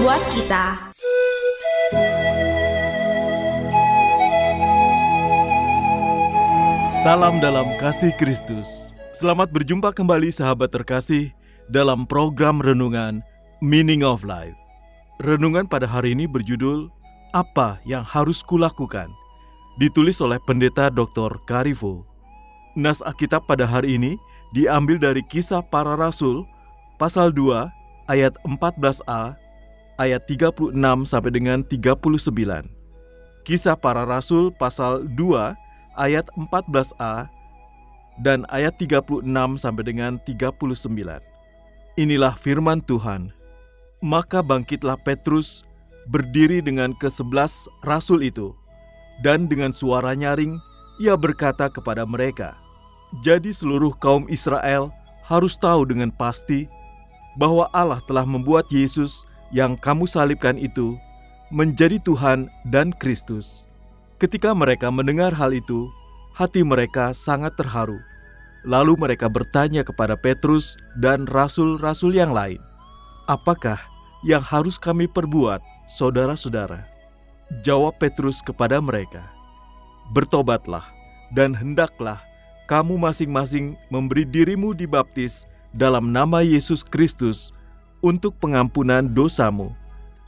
Buat kita Salam dalam kasih Kristus. Selamat berjumpa kembali sahabat terkasih dalam program renungan Meaning of Life. Renungan pada hari ini berjudul Apa yang harus kulakukan? Ditulis oleh Pendeta Dr. Karifo. Nas Alkitab pada hari ini diambil dari Kisah Para Rasul pasal 2 ayat 14a ayat 36 sampai dengan 39. Kisah Para Rasul pasal 2 ayat 14a dan ayat 36 sampai dengan 39. Inilah firman Tuhan. Maka bangkitlah Petrus berdiri dengan kesebelas rasul itu dan dengan suara nyaring ia berkata kepada mereka, "Jadi seluruh kaum Israel harus tahu dengan pasti bahwa Allah telah membuat Yesus yang kamu salibkan itu menjadi Tuhan dan Kristus." Ketika mereka mendengar hal itu, hati mereka sangat terharu. Lalu mereka bertanya kepada Petrus dan rasul-rasul yang lain, "Apakah yang harus kami perbuat, saudara-saudara?" Jawab Petrus kepada mereka, "Bertobatlah dan hendaklah kamu masing-masing memberi dirimu dibaptis dalam nama Yesus Kristus untuk pengampunan dosamu,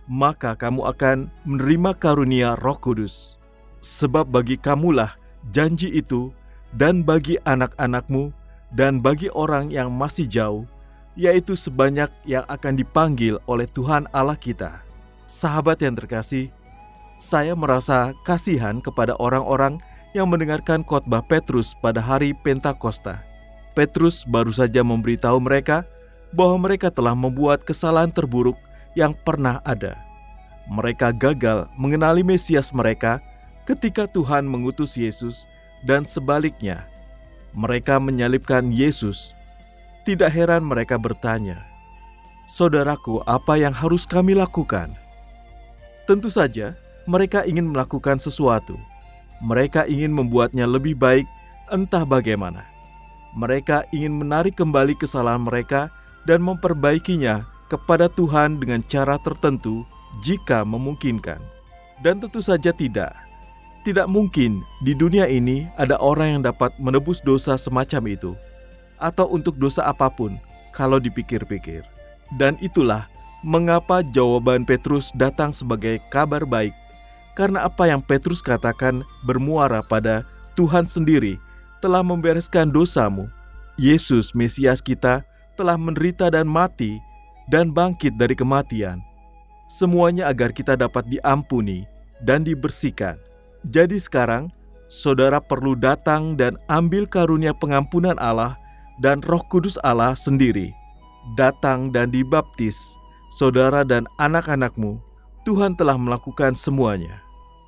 maka kamu akan menerima karunia Roh Kudus." sebab bagi kamulah janji itu dan bagi anak-anakmu dan bagi orang yang masih jauh, yaitu sebanyak yang akan dipanggil oleh Tuhan Allah kita. Sahabat yang terkasih, saya merasa kasihan kepada orang-orang yang mendengarkan khotbah Petrus pada hari Pentakosta. Petrus baru saja memberitahu mereka bahwa mereka telah membuat kesalahan terburuk yang pernah ada. Mereka gagal mengenali Mesias mereka ketika Tuhan mengutus Yesus, dan sebaliknya, mereka menyalibkan Yesus. Tidak heran mereka bertanya, "Saudaraku, apa yang harus kami lakukan?" Tentu saja, mereka ingin melakukan sesuatu. Mereka ingin membuatnya lebih baik, entah bagaimana. Mereka ingin menarik kembali kesalahan mereka dan memperbaikinya kepada Tuhan dengan cara tertentu, jika memungkinkan, dan tentu saja tidak tidak mungkin di dunia ini ada orang yang dapat menebus dosa semacam itu, atau untuk dosa apa pun, kalau dipikir-pikir. Dan itulah mengapa jawaban Petrus datang sebagai kabar baik, karena apa yang Petrus katakan bermuara pada Tuhan sendiri telah membereskan dosamu. Yesus, Mesias kita, telah menderita dan mati, dan bangkit dari kematian. Semuanya agar kita dapat diampuni dan dibersihkan. Jadi sekarang, saudara perlu datang dan ambil karunia pengampunan Allah dan roh kudus Allah sendiri. Datang dan dibaptis, saudara dan anak-anakmu, Tuhan telah melakukan semuanya.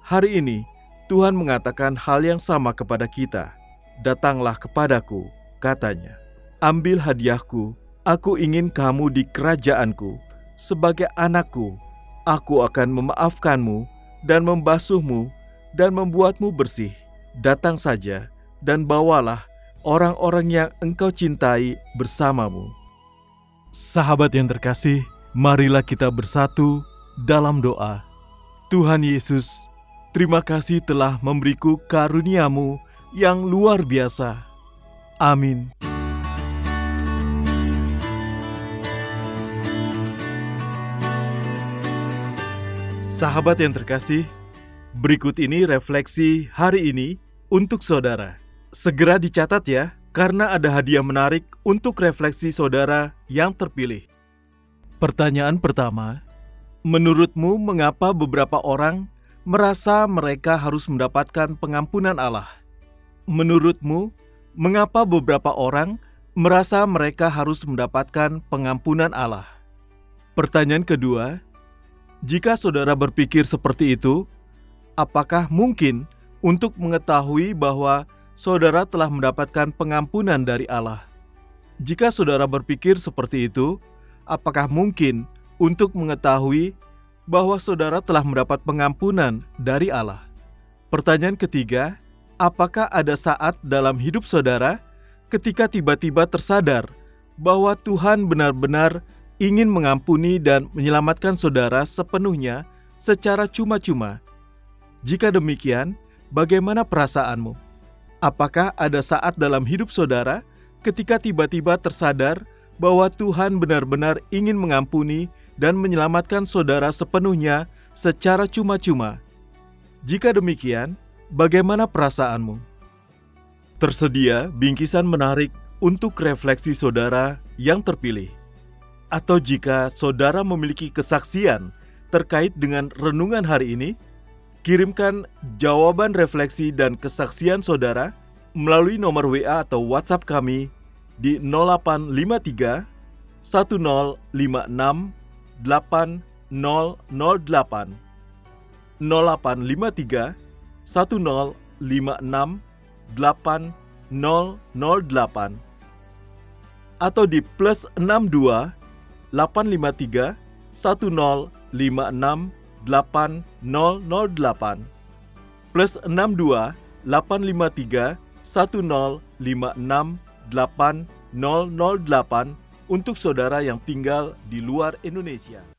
Hari ini, Tuhan mengatakan hal yang sama kepada kita. Datanglah kepadaku, katanya. Ambil hadiahku, aku ingin kamu di kerajaanku. Sebagai anakku, aku akan memaafkanmu dan membasuhmu dan membuatmu bersih. Datang saja dan bawalah orang-orang yang engkau cintai bersamamu. Sahabat yang terkasih, marilah kita bersatu dalam doa. Tuhan Yesus, terima kasih telah memberiku karuniamu yang luar biasa. Amin. Sahabat yang terkasih, Berikut ini refleksi hari ini untuk saudara. Segera dicatat ya, karena ada hadiah menarik untuk refleksi saudara yang terpilih. Pertanyaan pertama, Menurutmu, mengapa beberapa orang merasa mereka harus mendapatkan pengampunan Allah? Menurutmu, mengapa beberapa orang merasa mereka harus mendapatkan pengampunan Allah? Pertanyaan kedua, jika saudara berpikir seperti itu, apakah mungkin untuk mengetahui bahwa saudara telah mendapatkan pengampunan dari Allah? Jika saudara berpikir seperti itu, apakah mungkin untuk mengetahui bahwa saudara telah mendapat pengampunan dari Allah. Pertanyaan ketiga, apakah ada saat dalam hidup saudara ketika tiba-tiba tersadar bahwa Tuhan benar-benar ingin mengampuni dan menyelamatkan saudara sepenuhnya secara cuma-cuma? Jika demikian, bagaimana perasaanmu? Apakah ada saat dalam hidup saudara ketika tiba-tiba tersadar bahwa Tuhan benar-benar ingin mengampuni dan menyelamatkan saudara sepenuhnya secara cuma-cuma. Jika demikian, bagaimana perasaanmu? Tersedia bingkisan menarik untuk refleksi saudara yang terpilih. Atau jika saudara memiliki kesaksian terkait dengan renungan hari ini, kirimkan jawaban refleksi dan kesaksian saudara melalui nomor WA atau WhatsApp kami di 0853 1056 8008 0853 1056 8008 atau di plus 62 853 1056 8008 plus 62 853 1056 8008 untuk saudara yang tinggal di luar Indonesia.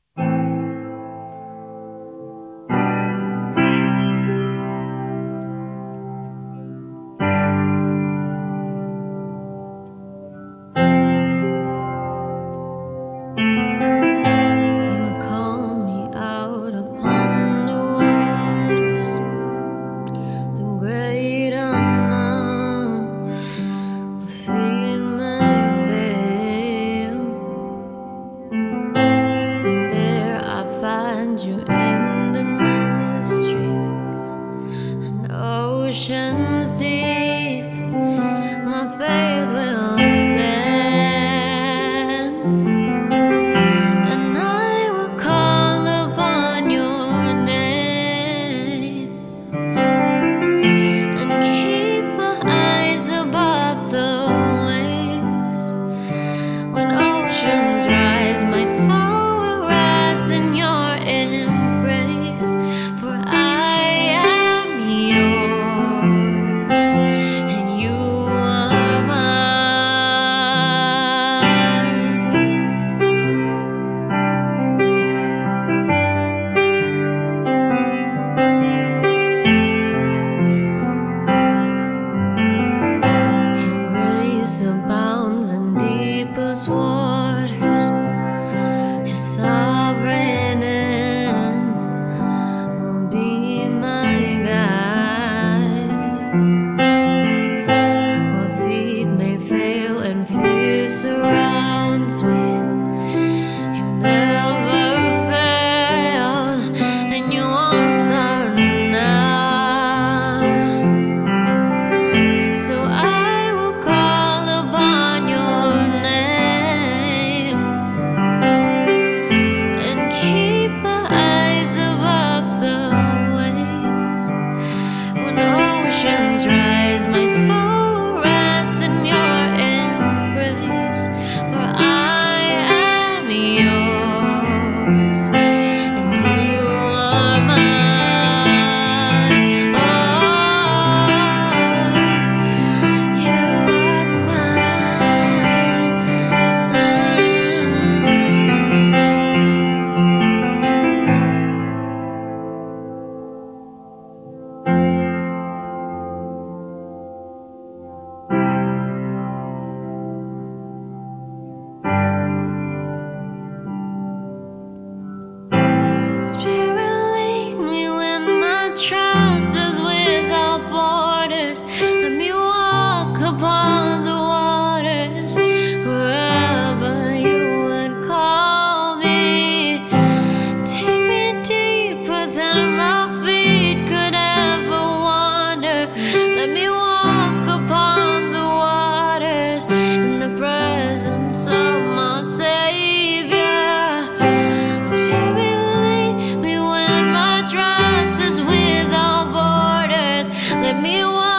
me one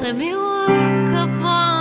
Let me walk upon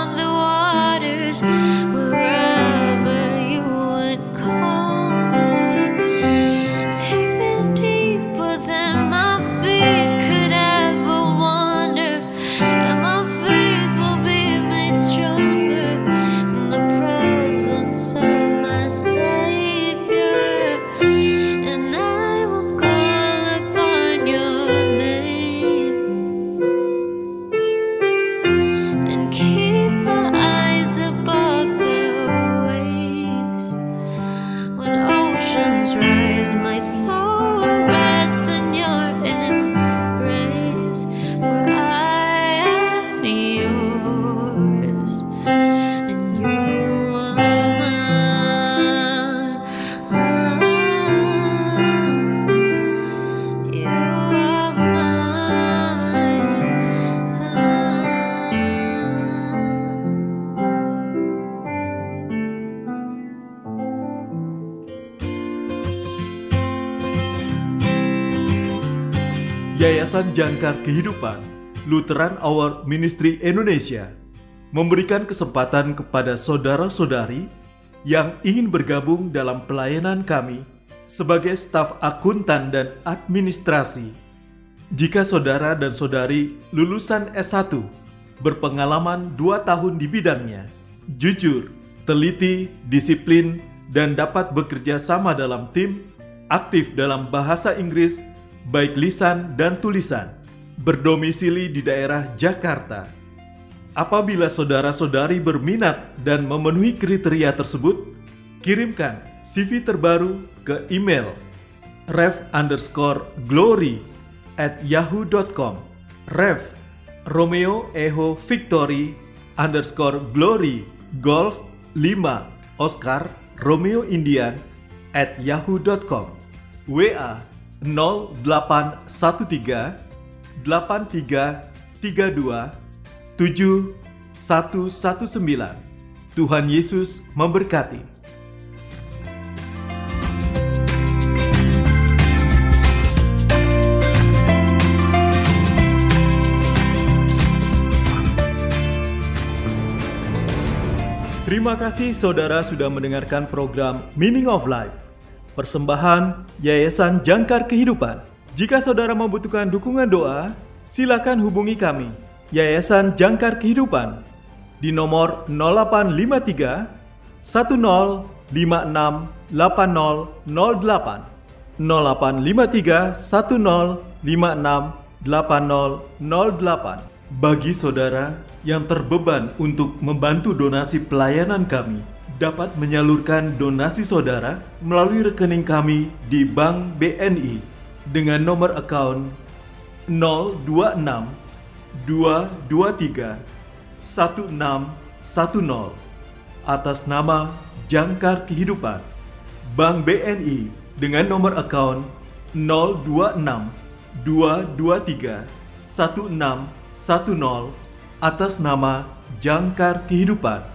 Yayasan Jangkar Kehidupan Lutheran Hour Ministry Indonesia memberikan kesempatan kepada saudara-saudari yang ingin bergabung dalam pelayanan kami sebagai staf akuntan dan administrasi. Jika saudara dan saudari lulusan S1 berpengalaman 2 tahun di bidangnya, jujur, teliti, disiplin, dan dapat bekerja sama dalam tim, aktif dalam bahasa Inggris, baik lisan dan tulisan, berdomisili di daerah Jakarta. Apabila saudara-saudari berminat dan memenuhi kriteria tersebut, kirimkan CV terbaru ke email ref underscore glory at yahoo.com ref Romeo Eho Victory underscore glory golf 5 Oscar Romeo Indian at yahoo.com WA 0813 8332 7119 Tuhan Yesus memberkati. Terima kasih saudara sudah mendengarkan program Meaning of Life. Persembahan Yayasan Jangkar Kehidupan. Jika saudara membutuhkan dukungan doa, silakan hubungi kami. Yayasan Jangkar Kehidupan di nomor 0853 1056 8008 0853 1056 8008 bagi saudara yang terbeban untuk membantu donasi pelayanan kami dapat menyalurkan donasi saudara melalui rekening kami di Bank BNI dengan nomor account 026 223 1610 atas nama Jangkar Kehidupan Bank BNI dengan nomor account 026 223 1610 atas nama Jangkar Kehidupan.